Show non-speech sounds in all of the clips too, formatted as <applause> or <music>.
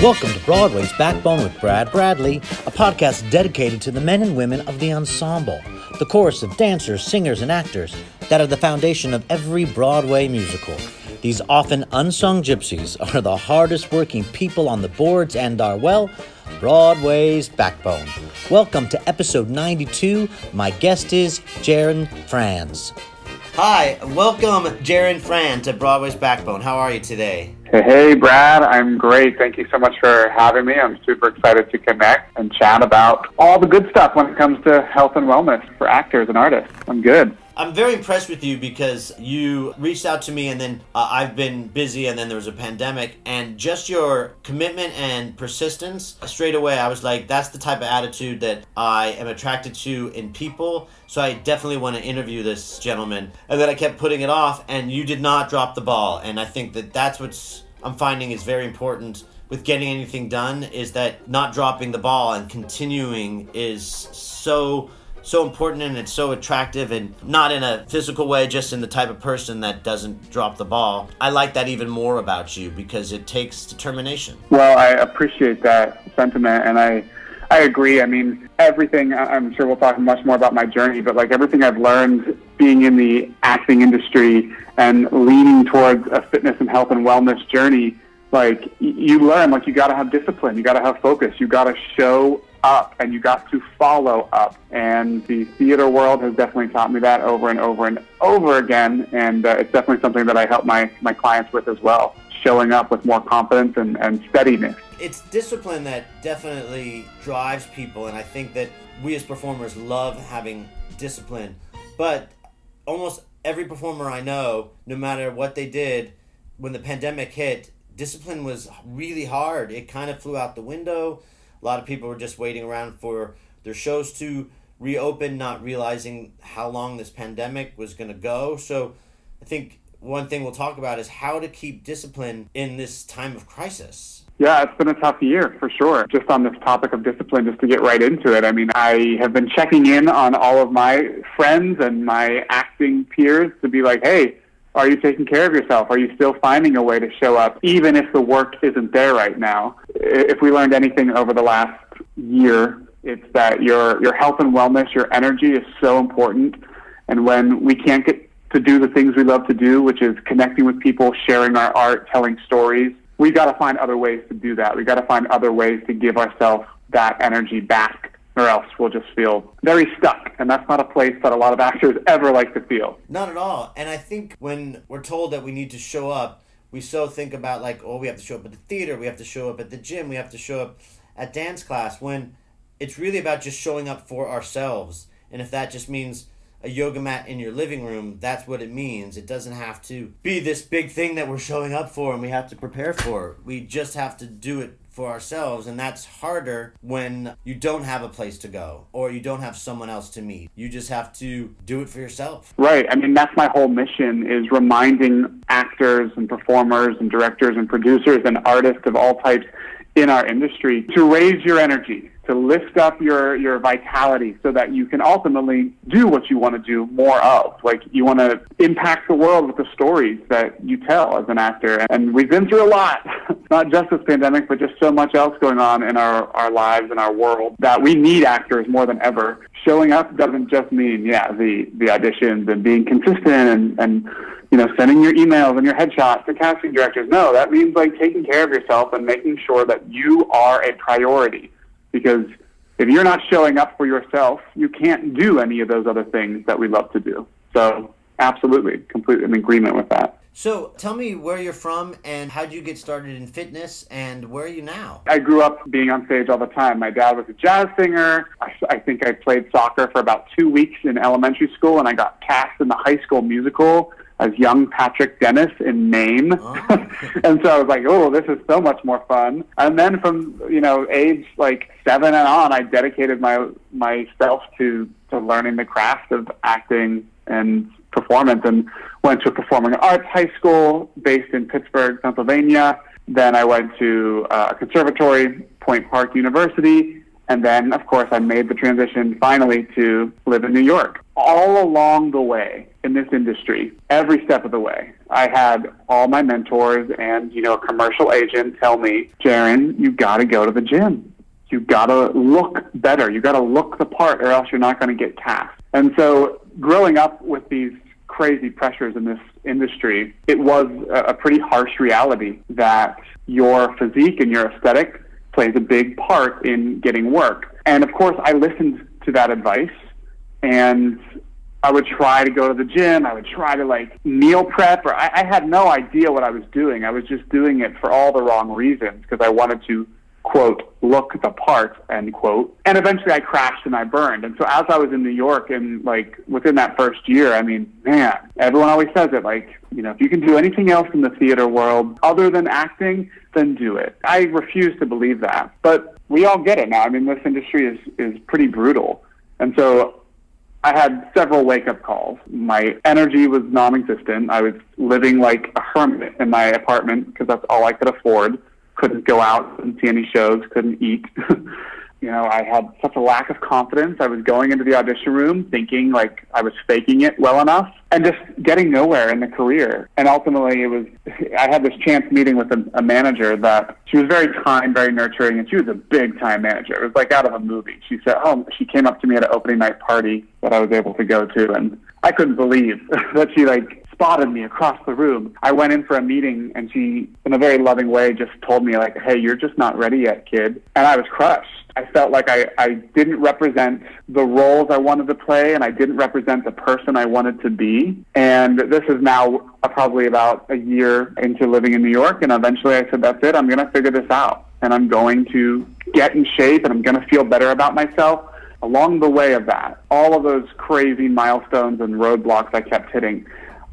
Welcome to Broadway's Backbone with Brad Bradley, a podcast dedicated to the men and women of the ensemble, the chorus of dancers, singers, and actors that are the foundation of every Broadway musical. These often unsung gypsies are the hardest working people on the boards and are, well, Broadway's backbone. Welcome to episode 92. My guest is Jaron Frand. Hi, welcome, Jaron Frand, to Broadway's Backbone. How are you today? Hey, Brad, I'm great. Thank you so much for having me. I'm super excited to connect and chat about all the good stuff when it comes to health and wellness for actors and artists. I'm good. I'm very impressed with you because you reached out to me and then uh, I've been busy and then there was a pandemic and just your commitment and persistence straight away I was like that's the type of attitude that I am attracted to in people. So I definitely want to interview this gentleman. And then I kept putting it off and you did not drop the ball. And I think that that's what's I'm finding is very important with getting anything done is that not dropping the ball and continuing is so so important and it's so attractive and not in a physical way, just in the type of person that doesn't drop the ball. I like that even more about you because it takes determination. Well, I appreciate that sentiment and I I agree. I mean, everything, I'm sure we'll talk much more about my journey, but like everything I've learned being in the acting industry and leaning towards a fitness and health and wellness journey, like you learn, like you got to have discipline, you got to have focus, you got to show up and you got to follow up. And the theater world has definitely taught me that over and over and over again. And uh, it's definitely something that I help my, my clients with as well, showing up with more confidence and, and steadiness. It's discipline that definitely drives people. And I think that we as performers love having discipline. But almost every performer I know, no matter what they did, when the pandemic hit, discipline was really hard. It kind of flew out the window a lot of people were just waiting around for their shows to reopen, not realizing how long this pandemic was going to go. So I think one thing we'll talk about is how to keep discipline in this time of crisis. Yeah, it's been a tough year for sure. Just on this topic of discipline, just to get right into it. I mean, I have been checking in on all of my friends and my acting peers to be like, hey, are you taking care of yourself? Are you still finding a way to show up, even if the work isn't there right now? If we learned anything over the last year, it's that your your health and wellness, your energy is so important. And when we can't get to do the things we love to do, which is connecting with people, sharing our art, telling stories, we got to find other ways to do that. We got to find other ways to give ourselves that energy back or else we'll just feel very stuck. And that's not a place that a lot of actors ever like to feel. Not at all. And I think when we're told that we need to show up, we so think about like, oh, we have to show up at the theater, we have to show up at the gym, we have to show up at dance class, when it's really about just showing up for ourselves. And if that just means a yoga mat in your living room, that's what it means. It doesn't have to be this big thing that we're showing up for and we have to prepare for. We just have to do it for ourselves and that's harder when you don't have a place to go or you don't have someone else to meet. You just have to do it for yourself. Right. I mean that's my whole mission is reminding actors and performers and directors and producers and artists of all types in our industry to raise your energy to lift up your, your vitality so that you can ultimately do what you want to do more of. Like you want to impact the world with the stories that you tell as an actor. And we've been through a lot, <laughs> not just this pandemic, but just so much else going on in our, our lives and our world that we need actors more than ever. Showing up doesn't just mean, yeah, the, the auditions and being consistent and, and you know, sending your emails and your headshots to casting directors. No, that means like taking care of yourself and making sure that you are a priority because if you're not showing up for yourself, you can't do any of those other things that we love to do. So, absolutely, completely in agreement with that. So, tell me where you're from and how did you get started in fitness and where are you now? I grew up being on stage all the time. My dad was a jazz singer. I, I think I played soccer for about two weeks in elementary school and I got cast in the high school musical as young Patrick Dennis in Mame. Oh. <laughs> and so I was like, oh, this is so much more fun. And then from, you know, age like seven and on, I dedicated my myself to, to learning the craft of acting and performance and went to a performing arts high school based in Pittsburgh, Pennsylvania. Then I went to uh, a conservatory, Point Park University. And then, of course, I made the transition finally to live in New York all along the way in this industry, every step of the way, I had all my mentors and, you know, a commercial agent tell me, Jaron, you got to go to the gym. You got to look better. You got to look the part or else you're not going to get cast. And so growing up with these crazy pressures in this industry, it was a pretty harsh reality that your physique and your aesthetic plays a big part in getting work. And of course, I listened to that advice and I would try to go to the gym. I would try to like meal prep, or I, I had no idea what I was doing. I was just doing it for all the wrong reasons because I wanted to quote, look the part, end quote. And eventually I crashed and I burned. And so as I was in New York and like within that first year, I mean, man, everyone always says it like, you know, if you can do anything else in the theater world other than acting, then do it. I refuse to believe that. But we all get it now. I mean, this industry is, is pretty brutal. And so I had several wake up calls. My energy was non existent. I was living like a hermit in my apartment because that's all I could afford couldn't go out and see any shows, couldn't eat. <laughs> you know, I had such a lack of confidence. I was going into the audition room thinking like I was faking it well enough and just getting nowhere in the career. And ultimately, it was, I had this chance meeting with a, a manager that she was very kind, very nurturing, and she was a big time manager. It was like out of a movie. She said, Oh, she came up to me at an opening night party that I was able to go to. And I couldn't believe <laughs> that she like spotted me across the room. I went in for a meeting and she, in a very loving way, just told me like, hey, you're just not ready yet, kid. And I was crushed. I felt like I, I didn't represent the roles I wanted to play and I didn't represent the person I wanted to be. And this is now uh, probably about a year into living in New York. And eventually I said, that's it. I'm going to figure this out. And I'm going to get in shape and I'm going to feel better about myself along the way of that, all of those crazy milestones and roadblocks I kept hitting,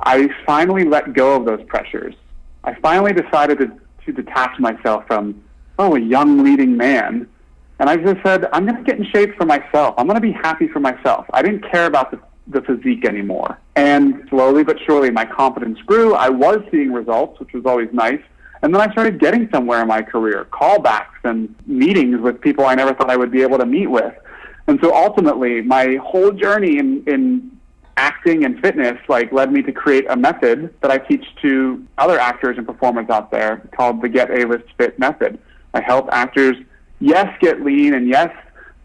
I finally let go of those pressures. I finally decided to, to detach myself from, oh, a young leading man. And I just said, I'm going to get in shape for myself. I'm going to be happy for myself. I didn't care about the, the physique anymore. And slowly but surely, my confidence grew. I was seeing results, which was always nice. And then I started getting somewhere in my career, callbacks and meetings with people I never thought I would be able to meet with. And so ultimately, my whole journey in, in and fitness like led me to create a method that I teach to other actors and performers out there called the Get A-List Fit method. I help actors, yes, get lean and yes,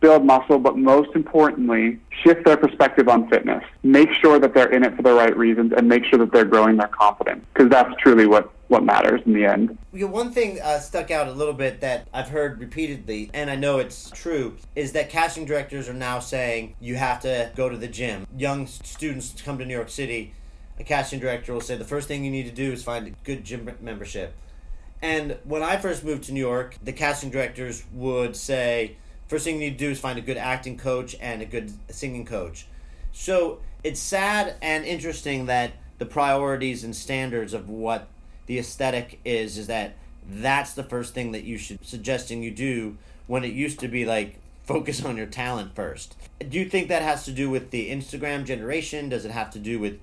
build muscle, but most importantly, shift their perspective on fitness. Make sure that they're in it for the right reasons and make sure that they're growing their confidence because that's truly what what matters in the end. One thing uh, stuck out a little bit that I've heard repeatedly, and I know it's true, is that casting directors are now saying you have to go to the gym. Young students come to New York City, a casting director will say the first thing you need to do is find a good gym membership. And when I first moved to New York, the casting directors would say, first thing you need to do is find a good acting coach and a good singing coach. So it's sad and interesting that the priorities and standards of what the aesthetic is is that that's the first thing that you should suggesting you do when it used to be like focus on your talent first. Do you think that has to do with the Instagram generation? Does it have to do with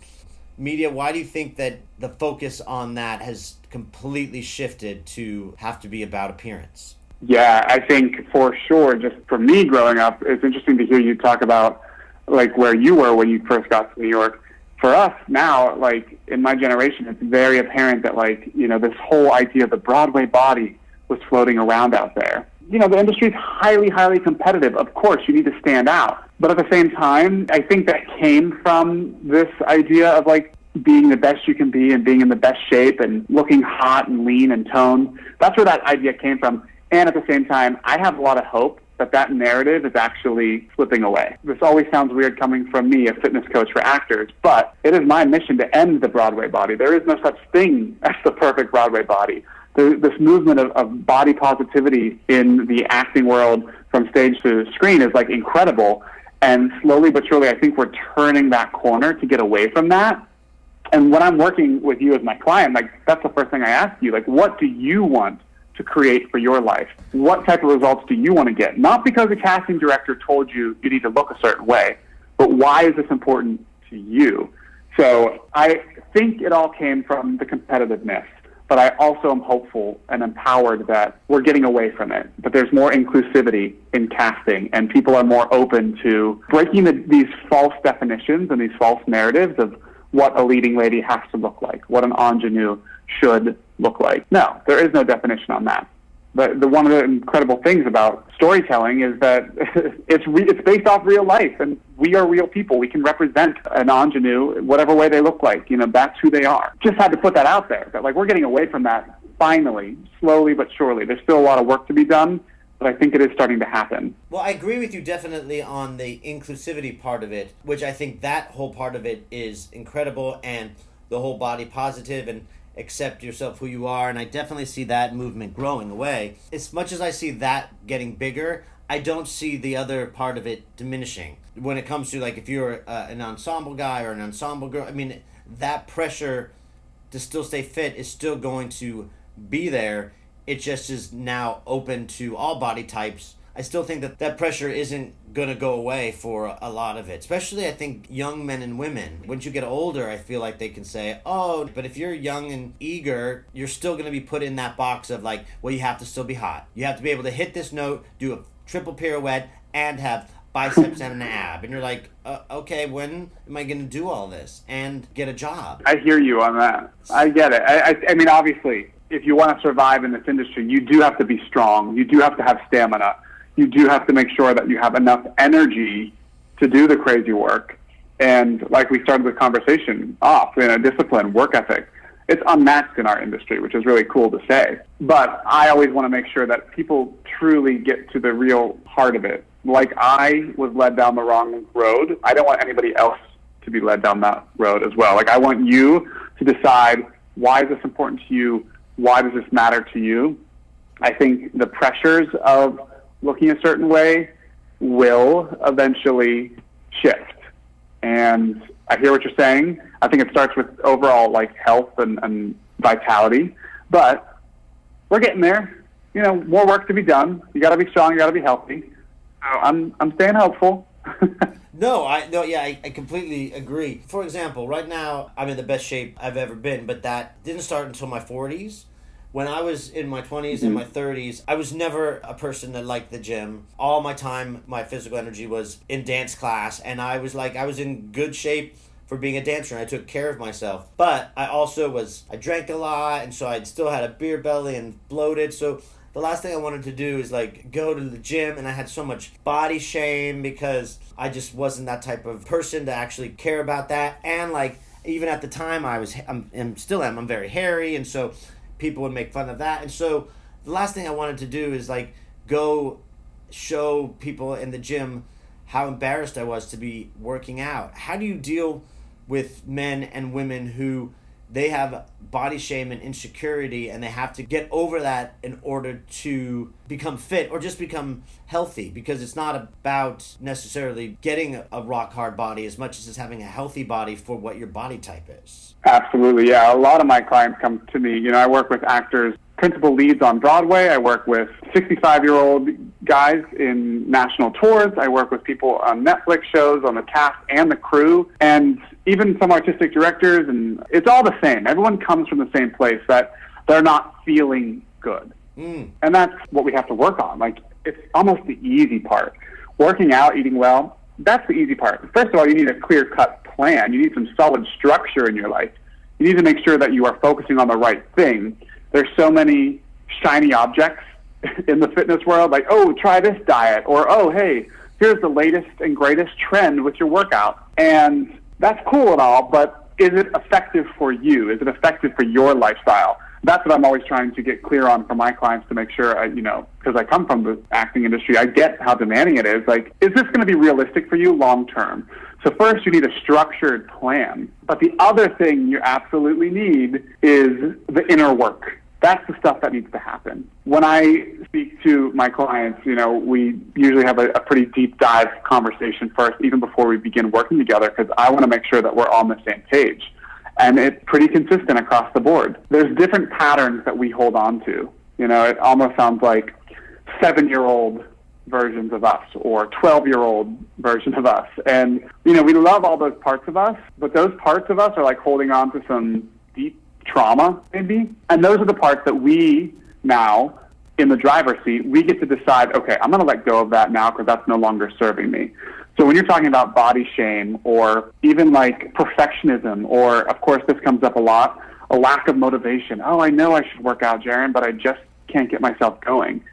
media? Why do you think that the focus on that has completely shifted to have to be about appearance? Yeah, I think for sure, just for me growing up, it's interesting to hear you talk about like where you were when you first got to New York for us now, like in my generation, it's very apparent that like you know this whole idea of the Broadway body was floating around out there. You know, the industry is highly, highly competitive. Of course, you need to stand out, but at the same time, I think that came from this idea of like being the best you can be and being in the best shape and looking hot and lean and toned. That's where that idea came from. And at the same time, I have a lot of hope that that narrative is actually slipping away. This always sounds weird coming from me, a fitness coach for actors, but it is my mission to end the Broadway body. There is no such thing <laughs> as the perfect Broadway body. this movement of, of body positivity in the acting world from stage to screen is like incredible. And slowly but surely, I think we're turning that corner to get away from that. And when I'm working with you as my client, like that's the first thing I ask you, like, what do you want to create for your life? What type of results do you want to get? Not because a casting director told you you need to look a certain way, but why is this important to you? So I think it all came from the competitiveness. but I also am hopeful and empowered that we're getting away from it. But there's more inclusivity in casting, and people are more open to breaking the, these false definitions and these false narratives of what a leading lady has to look like, what an ingenue should look like. No, there is no definition on that. But the, one of the incredible things about storytelling is that <laughs> it's re, it's based off real life, and we are real people. We can represent an ingenue whatever way they look like. You know, that's who they are. Just had to put that out there. That like we're getting away from that finally, slowly but surely. There's still a lot of work to be done, but I think it is starting to happen. Well, I agree with you definitely on the inclusivity part of it, which I think that whole part of it is incredible, and the whole body positive and accept yourself who you are and i definitely see that movement growing away. As much as i see that getting bigger i don't see the other part of it diminishing. When it comes to like if you're uh, an ensemble guy or an ensemble girl i mean that pressure to still stay fit is still going to be there. It just is now open to all body types I still think that that pressure isn't going to go away for a lot of it. Especially, I think, young men and women. Once you get older, I feel like they can say, oh, but if you're young and eager, you're still going to be put in that box of like, well, you have to still be hot. You have to be able to hit this note, do a triple pirouette, and have biceps and an ab. And you're like, uh, okay, when am I going to do all this and get a job? I hear you on that. I get it. I, I, I mean, obviously, if you want to survive in this industry, you do have to be strong. You do have to have stamina you do have to make sure that you have enough energy to do the crazy work. And like we started the conversation off, in a discipline, work ethic, it's unmatched in our industry, which is really cool to say. But I always want to make sure that people truly get to the real heart of it. Like I was led down the wrong road, I don't want anybody else to be led down that road as well. Like I want you to decide why is this important to you? Why does this matter to you? I think the pressures of looking a certain way will eventually shift. And I hear what you're saying. I think it starts with overall like health and, and vitality, but we're getting there. You know, more work to be done. You got to be strong. You got to be healthy. I'm I'm staying hopeful. <laughs> no, I no, yeah, I, I completely agree. For example, right now I'm in the best shape I've ever been, but that didn't start until my 40s when I was in my 20s mm-hmm. and my 30s, I was never a person that liked the gym. All my time, my physical energy was in dance class, and I was like, I was in good shape for being a dancer and I took care of myself. But I also was, I drank a lot, and so I still had a beer belly and bloated. So the last thing I wanted to do is like go to the gym, and I had so much body shame because I just wasn't that type of person to actually care about that. And like, even at the time, I was, I'm, and still am, I'm very hairy, and so people would make fun of that. And so the last thing I wanted to do is like go show people in the gym how embarrassed I was to be working out. How do you deal with men and women who they have body shame and insecurity and they have to get over that in order to become fit or just become healthy because it's not about necessarily getting a rock hard body as much as it's having a healthy body for what your body type is. Absolutely, yeah. A lot of my clients come to me. You know, I work with actors, principal leads on Broadway. I work with 65 year old guys in national tours. I work with people on Netflix shows, on the cast and the crew, and even some artistic directors. And it's all the same. Everyone comes from the same place that they're not feeling good. Mm. And that's what we have to work on. Like, it's almost the easy part. Working out, eating well, that's the easy part. First of all, you need a clear cut plan. You need some solid structure in your life. You need to make sure that you are focusing on the right thing. There's so many shiny objects <laughs> in the fitness world, like, oh, try this diet, or oh, hey, here's the latest and greatest trend with your workout. And that's cool and all, but is it effective for you? Is it effective for your lifestyle? That's what I'm always trying to get clear on for my clients to make sure I, you know, because I come from the acting industry, I get how demanding it is. Like, is this going to be realistic for you long term? So first, you need a structured plan. But the other thing you absolutely need is the inner work. That's the stuff that needs to happen. When I speak to my clients, you know, we usually have a, a pretty deep dive conversation first, even before we begin working together, because I want to make sure that we're on the same page. And it's pretty consistent across the board. There's different patterns that we hold on to. You know, it almost sounds like seven year old versions of us or 12 year old version of us. And, you know, we love all those parts of us, but those parts of us are like holding on to some trauma, maybe. And those are the parts that we now, in the driver's seat, we get to decide, okay, I'm going to let go of that now because that's no longer serving me. So when you're talking about body shame or even like perfectionism, or of course this comes up a lot, a lack of motivation. Oh, I know I should work out, Jaron, but I just can't get myself going.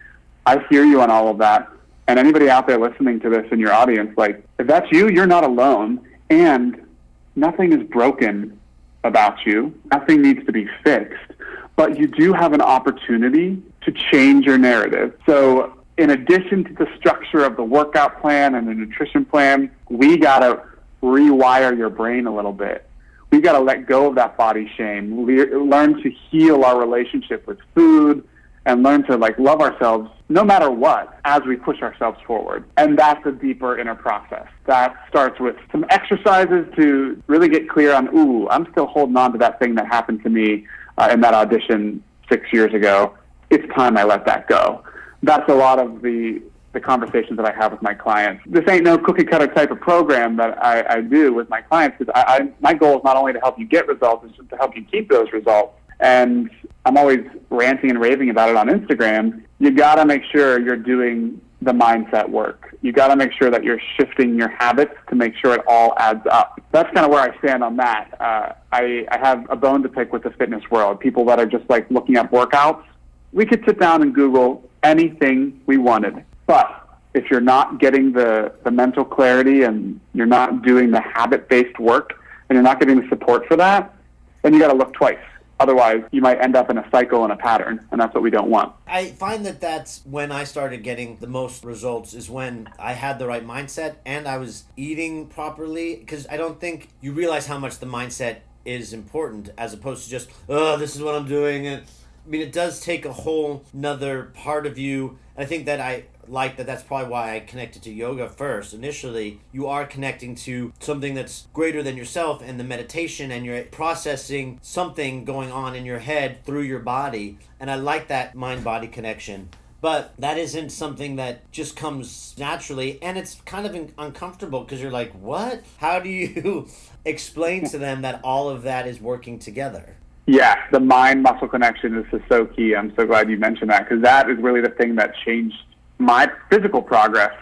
I hear you on all of that. And anybody out there listening to this in your audience, like, if that's you, you're not alone. And nothing is broken about you. Nothing needs to be fixed. But you do have an opportunity to change your narrative. So, in addition to the structure of the workout plan and the nutrition plan, we got to rewire your brain a little bit. We got to let go of that body shame, learn to heal our relationship with food, and learn to like love ourselves no matter what as we push ourselves forward. And that's a deeper inner process. That starts with some exercises to really get clear on, ooh, I'm still holding on to that thing that happened to me uh, in that audition six years ago. It's time I let that go. That's a lot of the the conversations that I have with my clients. This ain't no cookie cutter type of program that I, I do with my clients because I, I, my goal is not only to help you get results, it's just to help you keep those results. And I'm always ranting and raving about it on Instagram. You got to make sure you're doing the mindset work. You got to make sure that you're shifting your habits to make sure it all adds up. That's kind of where I stand on that. Uh, I, I have a bone to pick with the fitness world. People that are just like looking up workouts. We could sit down and Google anything we wanted, but if you're not getting the, the mental clarity and you're not doing the habit based work and you're not getting the support for that, then you got to look twice. Otherwise, you might end up in a cycle and a pattern, and that's what we don't want. I find that that's when I started getting the most results is when I had the right mindset and I was eating properly. Because I don't think you realize how much the mindset is important as opposed to just, oh, this is what I'm doing. I mean, it does take a whole nother part of you. I think that I like that that's probably why I connected to yoga first. Initially, you are connecting to something that's greater than yourself and the meditation and you're processing something going on in your head through your body. And I like that mind body connection. But that isn't something that just comes naturally and it's kind of uncomfortable because you're like, "What? How do you <laughs> explain to them that all of that is working together?" Yeah, the mind muscle connection is so key. I'm so glad you mentioned that because that is really the thing that changed my physical progress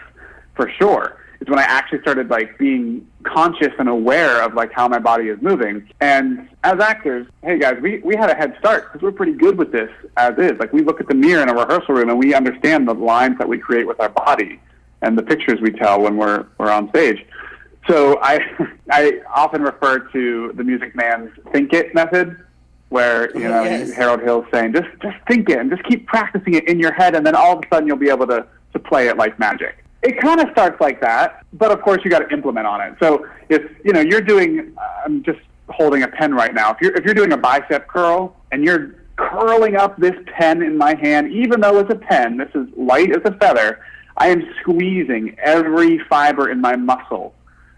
for sure is when I actually started like being conscious and aware of like how my body is moving. And as actors, hey guys, we, we had a head start because we're pretty good with this as is. Like we look at the mirror in a rehearsal room and we understand the lines that we create with our body and the pictures we tell when we're, we're on stage. So I, <laughs> I often refer to the Music Man's Think It method, where you know yes. Harold Hill's saying just just think it and just keep practicing it in your head, and then all of a sudden you'll be able to to play it like magic. It kind of starts like that, but of course you got to implement on it. So if you know you're doing, I'm just holding a pen right now. If you're if you're doing a bicep curl and you're curling up this pen in my hand, even though it's a pen, this is light as a feather. I am squeezing every fiber in my muscle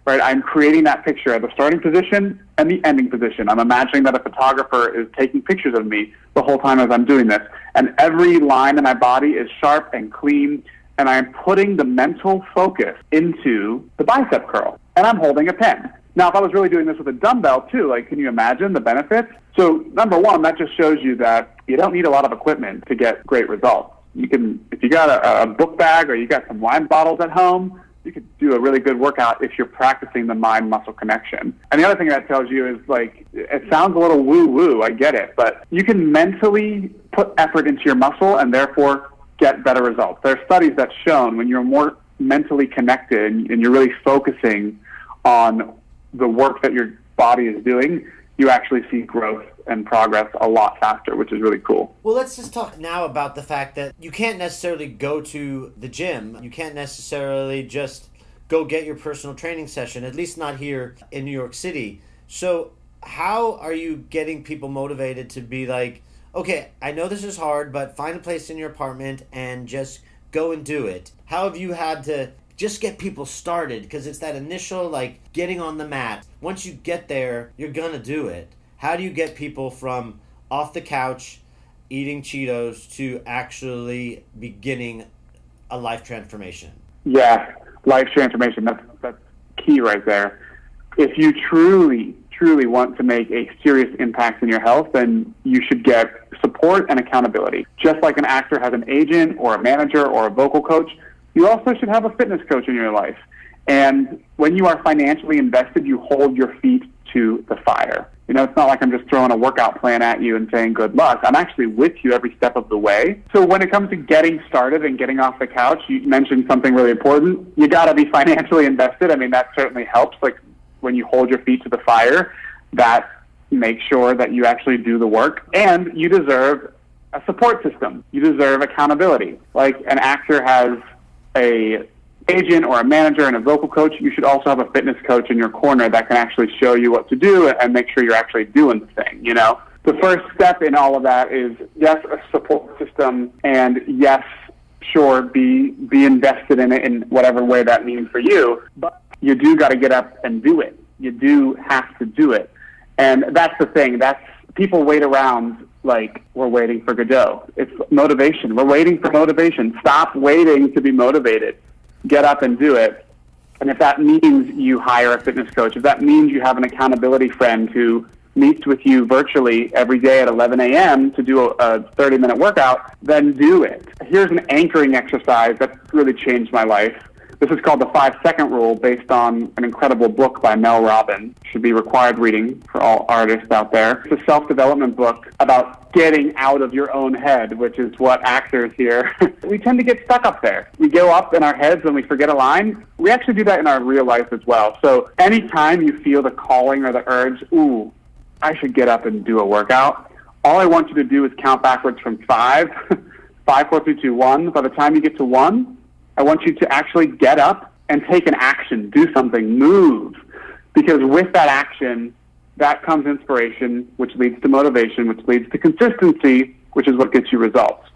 right? I'm creating that picture at the starting position and the ending position. I'm imagining that a photographer is taking pictures of me the whole time as I'm doing this. And every line in my body is sharp and clean. And I'm putting the mental focus into the bicep curl. And I'm holding a pen. Now, if I was really doing this with a dumbbell too, like, can you imagine the benefits? So, number one, that just shows you that you don't need a lot of equipment to get great results. You can, if you got a, a book bag or you got some wine bottles at home, you could do a really good workout if you're practicing the mind muscle connection. And the other thing that tells you is like, it sounds a little woo woo, I get it, but you can mentally put effort into your muscle and therefore get better results. There are studies that shown when you're more mentally connected and you're really focusing on the work that your body is doing, you actually see growth and progress a lot faster, which is really cool. Well, let's just talk now about the fact that you can't necessarily go to the gym. You can't necessarily just go get your personal training session, at least not here in New York City. So, how are you getting people motivated to be like, okay, I know this is hard, but find a place in your apartment and just go and do it? How have you had to just get people started? Because it's that initial, like, getting on the mat. Once you get there, you're gonna do it how do you get people from off the couch eating Cheetos to actually beginning a life transformation? Yeah, life transformation. That's that's key right there. If you truly, truly want to make a serious impact in your health, then you should get support and accountability. Just like an actor has an agent or a manager or a vocal coach, you also should have a fitness coach in your life. And when you are financially invested, you hold your feet to the fire. You know, it's not like I'm just throwing a workout plan at you and saying good luck. I'm actually with you every step of the way. So when it comes to getting started and getting off the couch, you mentioned something really important. You got to be <laughs> financially invested. I mean, that certainly helps. Like when you hold your feet to the fire, that makes sure that you actually do the work. And you deserve a support system. You deserve accountability. Like an actor has a agent or a manager and a vocal coach, you should also have a fitness coach in your corner that can actually show you what to do and make sure you're actually doing the thing, you know? The first step in all of that is yes, a support system and yes, sure, be be invested in it in whatever way that means for you. But you do gotta get up and do it. You do have to do it. And that's the thing. That's people wait around like we're waiting for Godot. It's motivation. We're waiting for motivation. Stop waiting to be motivated get up and do it. And if that means you hire a fitness coach, if that means you have an accountability friend who meets with you virtually every day at 11 a.m. to do a 30 minute workout, then do it. Here's an anchoring exercise that really changed my life. This is called the five second rule based on an incredible book by Mel Robbins. Should be required reading for all artists out there. It's a self development book about getting out of your own head, which is what actors here. <laughs> we tend to get stuck up there. We go up in our heads when we forget a line. We actually do that in our real life as well. So anytime you feel the calling or the urge, ooh, I should get up and do a workout. All I want you to do is count backwards from five, <laughs> five, four, three, two, one. By the time you get to one, I want you to actually get up and take an action, do something, move. Because with that action, that comes inspiration, which leads to motivation, which leads to consistency, which is what gets you results.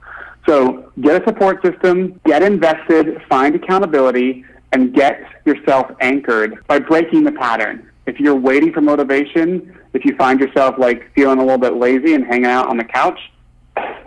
So get a support system, get invested, find accountability, and get yourself anchored by breaking the pattern. If you're waiting for motivation, if you find yourself like feeling a little bit lazy and hanging out on the couch,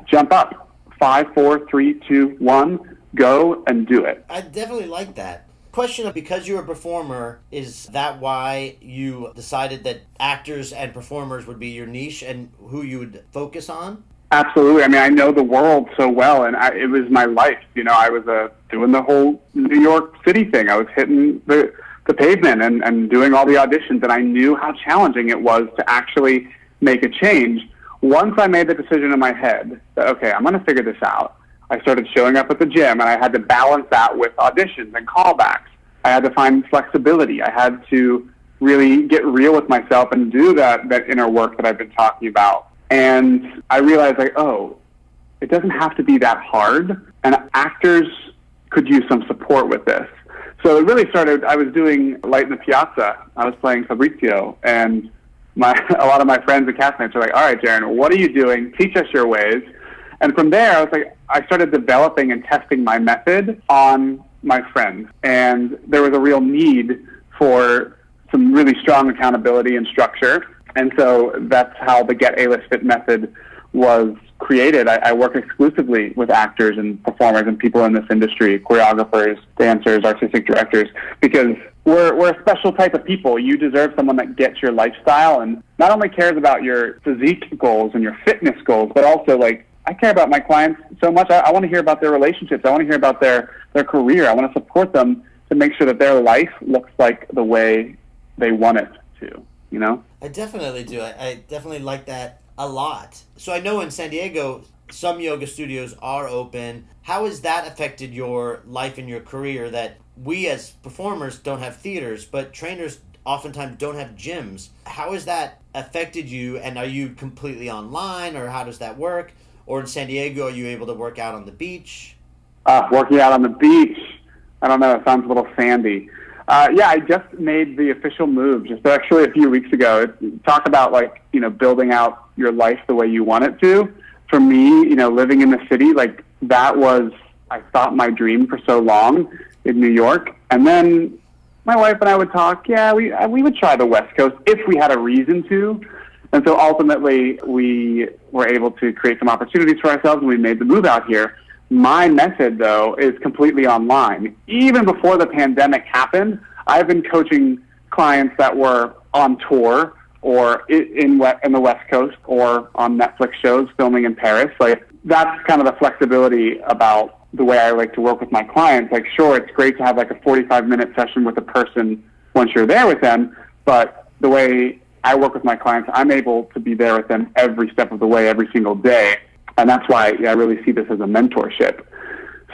jump up. Five, four, three, two, one Go and do it. I definitely like that. Question of because you're a performer, is that why you decided that actors and performers would be your niche and who you would focus on? Absolutely. I mean, I know the world so well, and I, it was my life. You know, I was uh, doing the whole New York City thing. I was hitting the the pavement and, and doing all the auditions, and I knew how challenging it was to actually make a change. Once I made the decision in my head that okay, I'm going to figure this out. I started showing up at the gym, and I had to balance that with auditions and callbacks. I had to find flexibility. I had to really get real with myself and do that that inner work that I've been talking about. And I realized, like, oh, it doesn't have to be that hard, and actors could use some support with this. So it really started. I was doing Light in the Piazza. I was playing Fabrizio, and my <laughs> a lot of my friends and castmates are like, "All right, Jaron, what are you doing? Teach us your ways." And from there, I was like, I started developing and testing my method on my friends. And there was a real need for some really strong accountability and structure. And so that's how the Get A-List Fit method was created. I, I, work exclusively with actors and performers and people in this industry, choreographers, dancers, artistic directors, because we're, we're a special type of people. You deserve someone that gets your lifestyle and not only cares about your physique goals and your fitness goals, but also like I care about my clients so much. I, I want to hear about their relationships. I want to hear about their, their career. I want to support them to make sure that their life looks like the way they want it to, you know? I definitely do. I, I definitely like that a lot. So I know in San Diego, some yoga studios are open. How has that affected your life and your career that we as performers don't have theaters, but trainers oftentimes don't have gyms? How has that affected you and are you completely online or how does that work? Or in San Diego, are you able to work out on the beach? Uh, working out on the beach. I don't know. It sounds a little sandy. Uh, yeah, I just made the official move just actually a few weeks ago. It, Talk about like you know building out your life the way you want it to. For me, you know, living in the city, like that was I thought my dream for so long in New York, and then my wife and I would talk. Yeah, we uh, we would try the West Coast if we had a reason to. And so ultimately, we were able to create some opportunities for ourselves, and we made the move out here. My method, though, is completely online. Even before the pandemic happened, I've been coaching clients that were on tour or in in the West Coast or on Netflix shows filming in Paris. Like that's kind of the flexibility about the way I like to work with my clients. Like, sure, it's great to have like a 45 minute session with a person once you're there with them, but the way I work with my clients, I'm able to be there with them every step of the way, every single day. And that's why I really see this as a mentorship.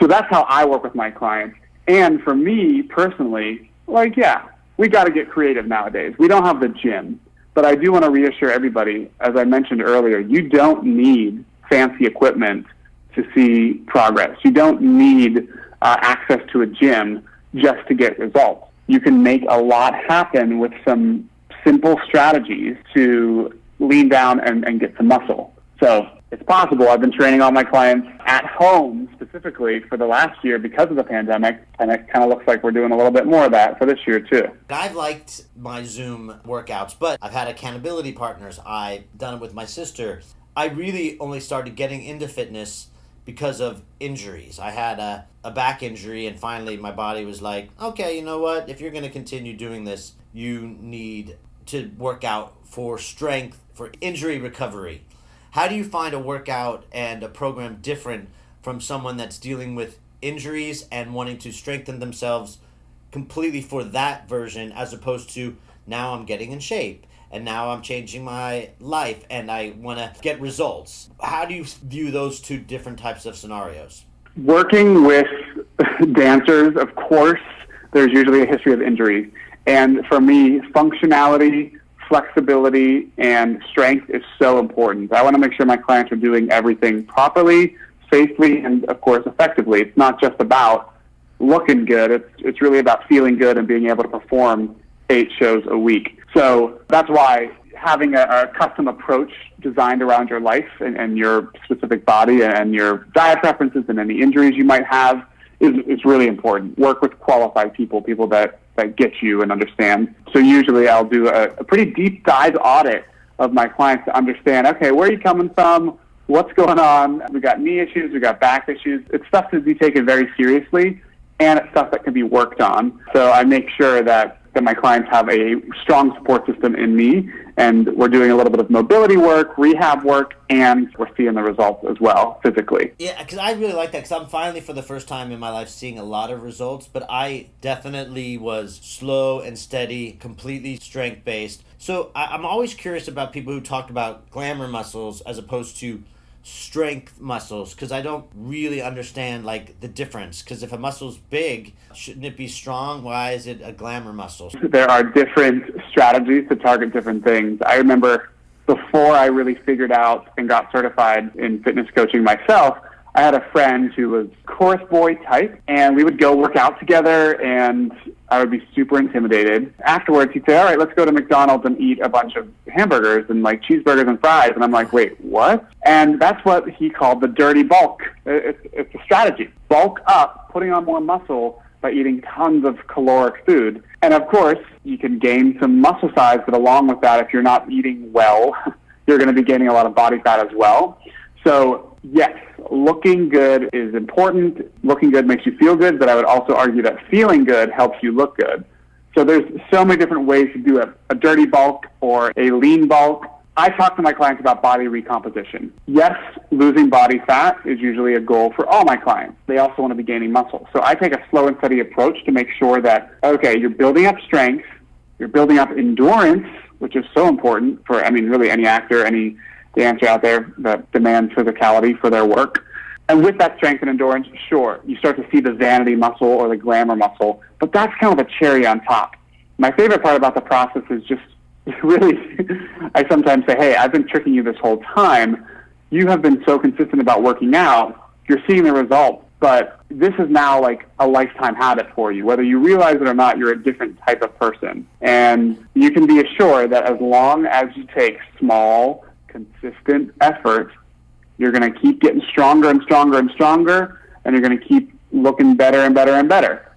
So that's how I work with my clients. And for me personally, like, yeah, we got to get creative nowadays. We don't have the gym, but I do want to reassure everybody, as I mentioned earlier, you don't need fancy equipment to see progress. You don't need uh, access to a gym just to get results. You can make a lot happen with some simple strategies to lean down and, and get some muscle. So it's possible. I've been training all my clients at home specifically for the last year because of the pandemic, and it kind of looks like we're doing a little bit more of that for this year too. I've liked my Zoom workouts, but I've had accountability partners. I've done it with my sister. I really only started getting into fitness because of injuries. I had a, a back injury, and finally my body was like, okay, you know what? If you're going to continue doing this, you need to work out for strength, for injury recovery. How do you find a workout and a program different from someone that's dealing with injuries and wanting to strengthen themselves completely for that version as opposed to now I'm getting in shape and now I'm changing my life and I want to get results? How do you view those two different types of scenarios? Working with <laughs> dancers, of course, there's usually a history of injury. And for me, functionality, flexibility, and strength is so important. I want to make sure my clients are doing everything properly, safely, and of course, effectively. It's not just about looking good, it's, it's really about feeling good and being able to perform eight shows a week. So that's why having a, a custom approach designed around your life and, and your specific body and your diet preferences and any injuries you might have is, is really important. Work with qualified people, people that, that get you and understand. So usually I'll do a, a pretty deep dive audit of my clients to understand, okay, where are you coming from? What's going on? We got knee issues, we got back issues. It's stuff to be taken very seriously and it's stuff that can be worked on. So I make sure that that my clients have a strong support system in me, and we're doing a little bit of mobility work, rehab work, and we're seeing the results as well physically. Yeah, because I really like that because I'm finally for the first time in my life seeing a lot of results, but I definitely was slow and steady, completely strength based. So I, I'm always curious about people who talk about glamour muscles as opposed to strength muscles because I don't really understand like the difference. Because if a muscle's big, shouldn't it be strong? Why is it a glamour muscle? There are different strategies to target different things. I remember before I really figured out and got certified in fitness coaching myself, I had a friend who was chorus boy type, and we would go work out together, and I would be super intimidated. Afterwards, he'd say, "All right, let's go to McDonald's and eat a bunch of hamburgers and like cheeseburgers and fries." And I'm like, "Wait, what?" And that's what he called the dirty bulk. It's, it's a strategy: bulk up, putting on more muscle by eating tons of caloric food. And of course, you can gain some muscle size, but along with that, if you're not eating well, <laughs> you're going to be gaining a lot of body fat as well. So yes, looking good is important. Looking good makes you feel good, but I would also argue that feeling good helps you look good. So there's so many different ways to do it. A dirty bulk or a lean bulk. I talk to my clients about body recomposition. Yes, losing body fat is usually a goal for all my clients. They also want to be gaining muscle. So I take a slow and steady approach to make sure that, okay, you're building up strength, you're building up endurance, which is so important for, I mean, really any actor, any dancer out there that demands physicality for their work. And with that strength and endurance, sure, you start to see the vanity muscle or the glamour muscle, but that's kind of a cherry on top. My favorite part about the process is just <laughs> really, I sometimes say, hey, I've been tricking you this whole time. You have been so consistent about working out, you're seeing the results, but this is now like a lifetime habit for you. Whether you realize it or not, you're a different type of person. And you can be assured that as long as you take small, consistent effort, you're going to keep getting stronger and stronger and stronger, and you're going to keep looking better and better and better.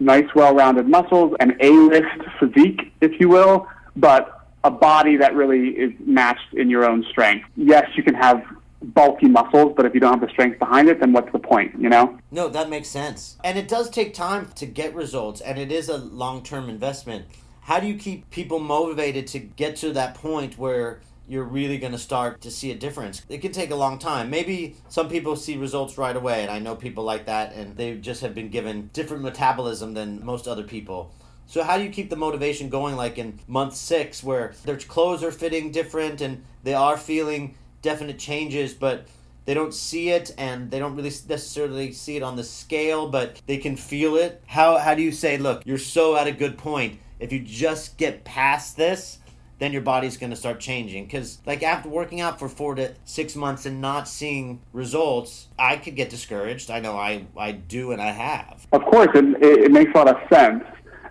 Nice, well rounded muscles, an A list physique, if you will, but a body that really is matched in your own strength. Yes, you can have bulky muscles, but if you don't have the strength behind it, then what's the point, you know? No, that makes sense. And it does take time to get results, and it is a long term investment how do you keep people motivated to get to that point where you're really going to start to see a difference. It can take a long time. Maybe some people see results right away, and I know people like that, and they just have been given different metabolism than most other people. So, how do you keep the motivation going, like in month six, where their clothes are fitting different and they are feeling definite changes, but they don't see it and they don't really necessarily see it on the scale, but they can feel it? How, how do you say, look, you're so at a good point? If you just get past this, then your body's going to start changing. Because, like, after working out for four to six months and not seeing results, I could get discouraged. I know I, I do and I have. Of course, it, it makes a lot of sense.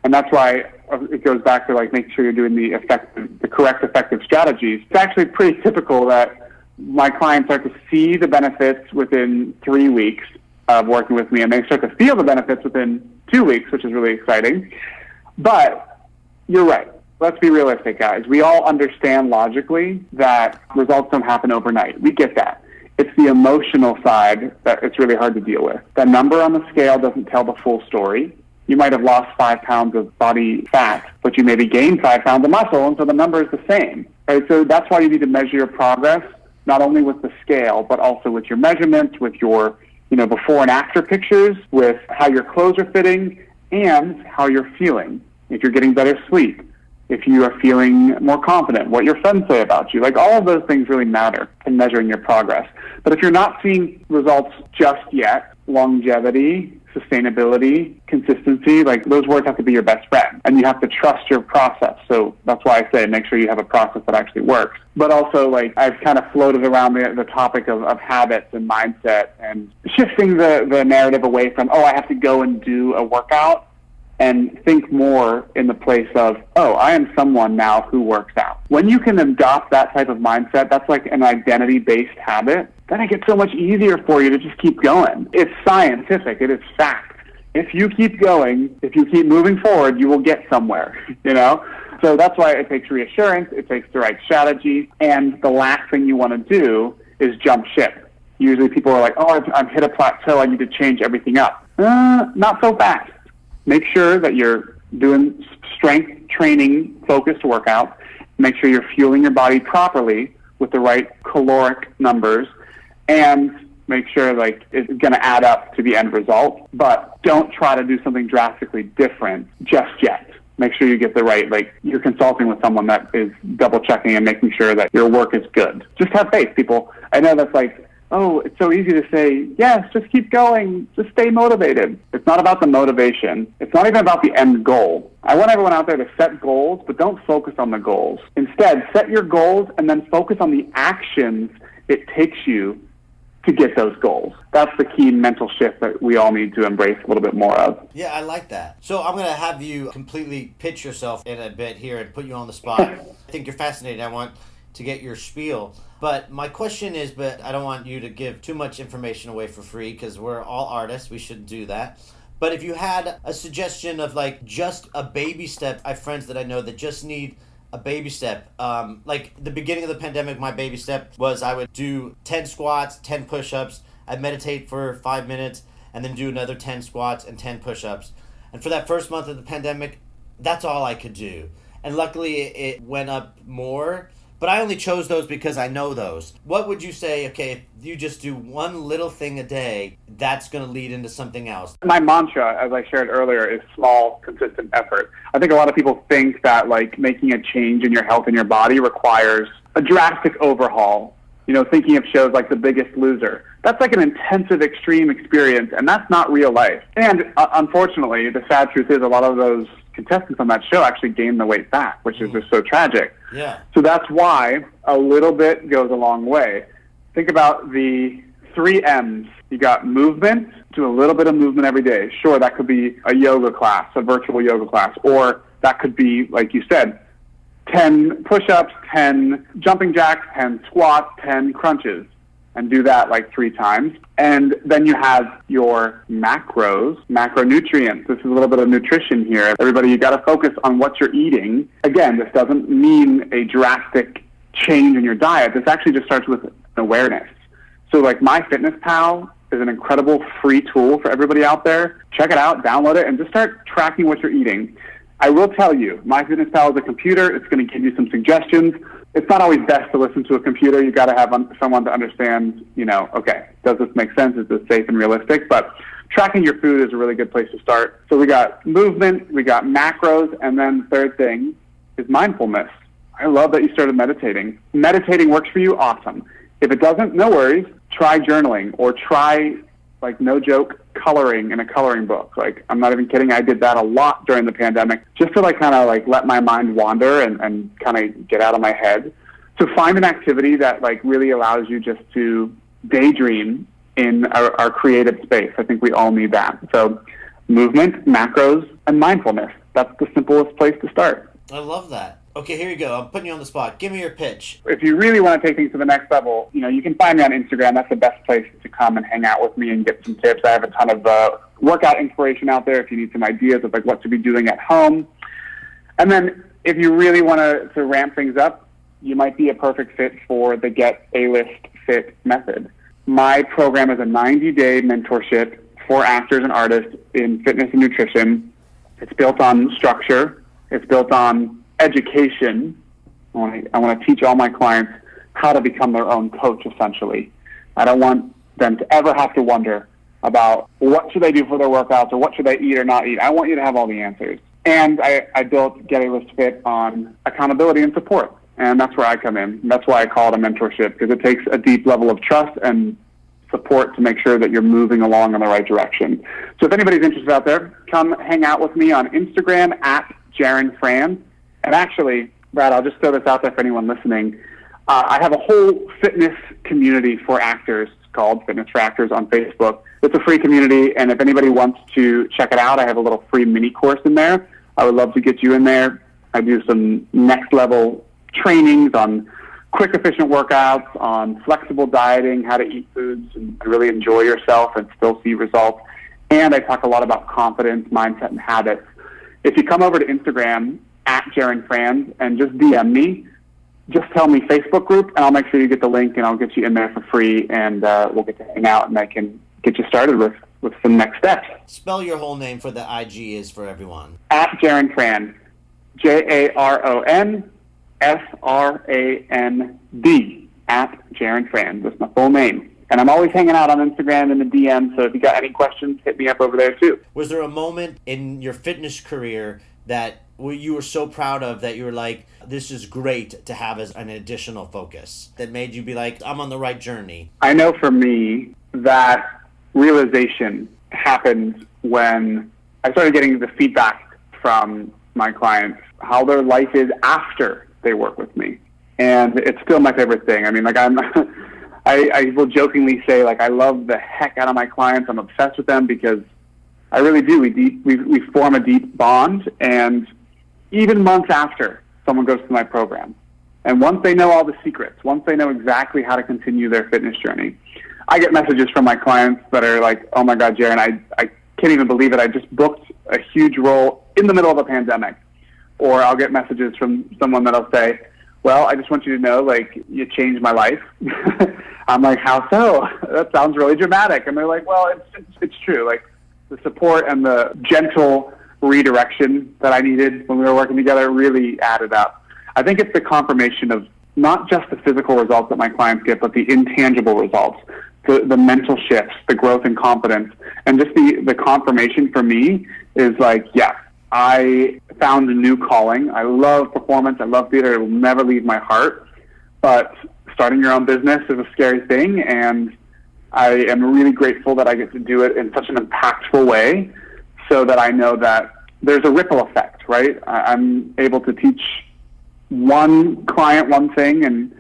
And that's why uh, it goes back to like making sure you're doing the effective, the correct effective strategies. It's actually pretty typical that my clients start to see the benefits within three weeks of working with me, and they start to feel the benefits within two weeks, which is really exciting. But you're right let's be realistic, guys. We all understand logically that results don't happen overnight. We get that. It's the emotional side that it's really hard to deal with. The number on the scale doesn't tell the full story. You might have lost five pounds of body fat, but you maybe gained five pounds of muscle, and so the number is the same. Right? So that's why you need to measure your progress, not only with the scale, but also with your measurements, with your you know before and after pictures, with how your clothes are fitting, and how you're feeling. If you're getting better sleep, if you are feeling more confident, what your friends say about you. Like all of those things really matter in measuring your progress. But if you're not seeing results just yet, longevity, sustainability, consistency, like those words have to be your best friend. And you have to trust your process. So that's why I say make sure you have a process that actually works. But also, like, I've kind of floated around the, the topic of, of habits and mindset and shifting the, the narrative away from, oh, I have to go and do a workout and think more in the place of, oh, I am someone now who works out. When you can adopt that type of mindset, that's like an identity based habit, then it gets so much easier for you to just keep going. It's scientific, it is fact. If you keep going, if you keep moving forward, you will get somewhere, <laughs> you know? So that's why it takes reassurance, it takes the right strategy, and the last thing you want to do is jump ship. Usually people are like, oh, I've, I've hit a plateau, I need to change everything up. Uh, not so fast make sure that you're doing strength training focused workouts. Make sure you're fueling your body properly with the right caloric numbers and make sure like it's going to add up to the end result. But don't try to do something drastically different just yet. Make sure you get the right, like you're consulting with someone that is double checking and making sure that your work is good. Just have faith, people. I know that's like oh, it's so easy to say, yes, just keep going, just stay motivated. It's not about the motivation. It's not even about the end goal. I want everyone out there to set goals, but don't focus on the goals. Instead, set your goals and then focus on the actions it takes you to get those goals. That's the key mental shift that we all need to embrace a little bit more of. Yeah, I like that. So I'm going to have you completely pitch yourself in a bit here and put you on the spot. <laughs> I think you're fascinating. I want to get your spiel. But my question is, but I don't want you to give too much information away for free because we're all artists. We shouldn't do that. But if you had a suggestion of like just a baby step, I have friends that I know that just need a baby step. Um, like the beginning of the pandemic, my baby step was I would do 10 squats, 10 push ups, I'd meditate for five minutes, and then do another 10 squats and 10 push ups. And for that first month of the pandemic, that's all I could do. And luckily, it went up more but I only chose those because I know those. What would you say, okay, if you just do one little thing a day, that's going to lead into something else? My mantra, as I shared earlier, is small, consistent effort. I think a lot of people think that, like, making a change in your health and your body requires a drastic overhaul. You know, thinking of shows like The Biggest Loser. That's like an intensive, extreme experience, and that's not real life. And uh, unfortunately, the sad truth is a lot of those contestants on that show actually gained the weight back, which is mm. just so tragic. Yeah. So that's why a little bit goes a long way. Think about the three M's. You got movement, do a little bit of movement every day. Sure, that could be a yoga class, a virtual yoga class, or that could be, like you said, 10 push ups, 10 jumping jacks, 10 squats, 10 crunches and do that like three times. And then you have your macros, macronutrients. This is a little bit of nutrition here. Everybody, you got to focus on what you're eating. Again, this doesn't mean a drastic change in your diet. This actually just starts with awareness. So, like MyFitnessPal is an incredible free tool for everybody out there. Check it out, download it, and just start tracking what you're eating. I will tell you, MyFitnessPal is a computer. It's going to give you some suggestions. It's not always best to listen to a computer. You got to have un- someone to understand. You know, okay, does this make sense? Is this safe and realistic? But tracking your food is a really good place to start. So we got movement, we got macros, and then third thing is mindfulness. I love that you started meditating. Meditating works for you, awesome. If it doesn't, no worries. Try journaling or try, like, no joke, coloring in a coloring book. Like, I'm not even kidding. I did that a lot during the pandemic just to, like, kind of, like, let my mind wander and, and kind of get out of my head. To find an activity that, like, really allows you just to daydream in our, our creative space. I think we all need that. So movement, macros, and mindfulness. That's the simplest place to start. I love that. Okay, here you go. I'm putting you on the spot. Give me your pitch. If you really want to take things to the next level, you know, you can find me on Instagram. That's the best place to come and hang out with me and get some tips. I have a ton of uh, workout inspiration out there if you need some ideas of like what to be doing at home. And then if you really want to, to ramp things up, you might be a perfect fit for the Get A List Fit method. My program is a 90 day mentorship for actors and artists in fitness and nutrition. It's built on structure, it's built on education. I want, to, I teach all my clients how to become their own coach, essentially. I don't want them to ever have to wonder about what should they do for their workouts or what should they eat or not eat. I want you to have all the answers. And I, I built Get A List Fit on accountability and support. And that's where I come in. That's why I call it a mentorship, because it takes a deep level of trust and support to make sure that you're moving along in the right direction. So if anybody's interested out there, come hang out with me on Instagram at Jaron Frand. And actually, Brad, I'll just throw this out there for anyone listening. Uh, I have a whole fitness community for actors called Fitness for Actors on Facebook. It's a free community, and if anybody wants to check it out, I have a little free mini course in there. I would love to get you in there. I do some next level trainings on quick, efficient workouts, on flexible dieting, how to eat foods and really enjoy yourself and still see results. And I talk a lot about confidence, mindset, and habits. If you come over to Instagram at Jaron Frand and just DM me, just tell me Facebook group, and I'll make sure you get the link, and I'll get you in there for free, and uh, we'll get to hang out, and I can get you started with with some next steps. Spell your whole name for the IG is for everyone. At Jaron Frand, J A R O N F R A N D at Jaron Frand. That's my full name. And I'm always hanging out on Instagram in the DM, so if you got any questions, hit me up over there too. Was there a moment in your fitness career that you were so proud of that you were like, this is great to have as an additional focus that made you be like, I'm on the right journey? I know for me that realization happened when I started getting the feedback from my clients how their life is after they work with me. And it's still my favorite thing. I mean, like I'm, <laughs> I, I will jokingly say like I love the heck out of my clients. I'm obsessed with them because I really do. We deep, we we form a deep bond, and even months after someone goes through my program, and once they know all the secrets, once they know exactly how to continue their fitness journey, I get messages from my clients that are like, "Oh my God, Jaron, I I can't even believe it. I just booked a huge role in the middle of a pandemic." Or I'll get messages from someone that'll say, "Well, I just want you to know, like, you changed my life." <laughs> I'm like, "How so?" That sounds really dramatic, and they're like, "Well, it's it's, it's true. Like." the support and the gentle redirection that I needed when we were working together really added up. I think it's the confirmation of not just the physical results that my clients get, but the intangible results, the, the mental shifts, the growth and confidence, and just the, the confirmation for me is like, yeah, I found a new calling. I love performance. I love theater. It will never leave my heart. But starting your own business is a scary thing, and I am really grateful that I get to do it in such an impactful way so that I know that there's a ripple effect, right? I'm able to teach one client one thing and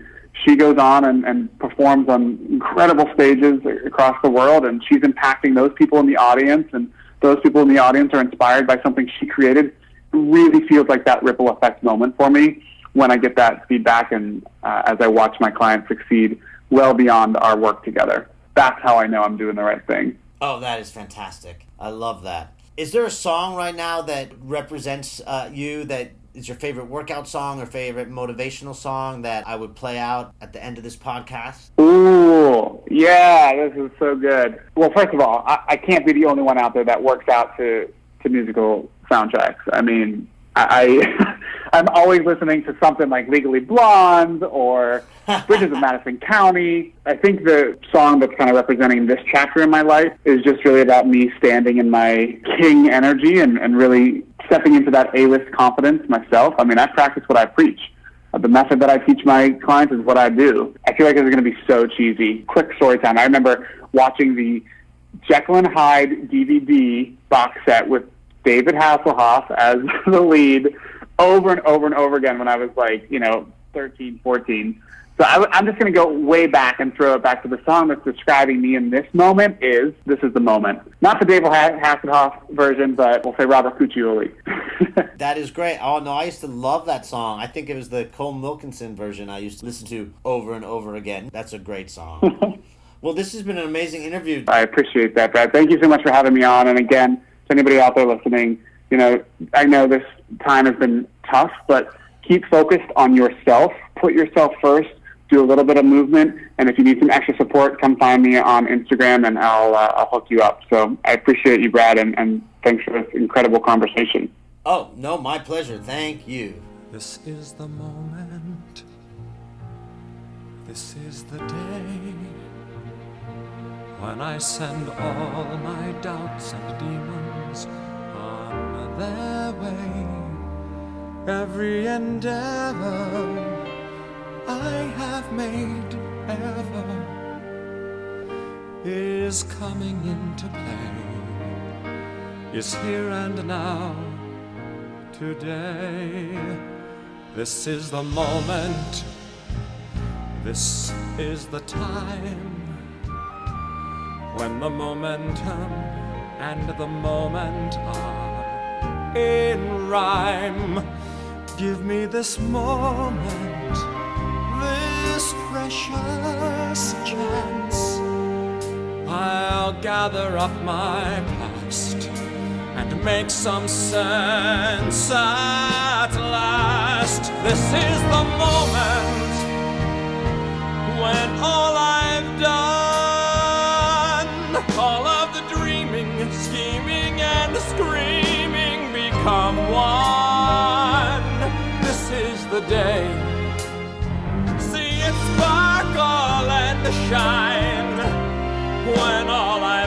she goes on and, and performs on incredible stages across the world and she's impacting those people in the audience and those people in the audience are inspired by something she created. It really feels like that ripple effect moment for me when I get that feedback and uh, as I watch my clients succeed well beyond our work together that's how I know I'm doing the right thing. Oh, that is fantastic. I love that. Is there a song right now that represents uh, you that is your favorite workout song or favorite motivational song that I would play out at the end of this podcast? Ooh, yeah, this is so good. Well, first of all, I, I can't be the only one out there that works out to, to musical soundtracks. I mean, I. <laughs> I'm always listening to something like Legally Blonde or <laughs> Bridges of Madison County. I think the song that's kind of representing this chapter in my life is just really about me standing in my king energy and, and really stepping into that A-list confidence myself. I mean, I practice what I preach. Uh, the method that I teach my clients is what I do. I feel like it's going to be so cheesy. Quick story time. I remember watching the Jekyll and Hyde DVD box set with David Hasselhoff as <laughs> the lead over and over and over again when I was like, you know, 13, 14. So I, am just going to go way back and throw it back to the song that's describing me in this moment is This is the Moment. Not the David Hasselhoff version, but we'll say Robert Cuccioli. <laughs> that is great. Oh, no, I used to love that song. I think it was the Colm Wilkinson version I used to listen to over and over again. That's a great song. <laughs> well, this has been an amazing interview. I appreciate that, Brad. Thank you so much for having me on. And again, to anybody out there listening, you know, I know this time has been tough, but keep focused on yourself. Put yourself first. Do a little bit of movement, and if you need some extra support, come find me on Instagram, and I'll uh, I'll hook you up. So I appreciate you, Brad, and, and thanks for this incredible conversation. Oh no, my pleasure. Thank you. This is the moment. This is the day when I send all my doubts and demons on their way. Every endeavor I have made ever is coming into play, is here and now, today. This is the moment, this is the time when the momentum and the moment are in rhyme. Give me this moment, this precious chance. I'll gather up my past and make some sense at last. This is the moment when all I've become one. This is the day. See it sparkle and shine when all I've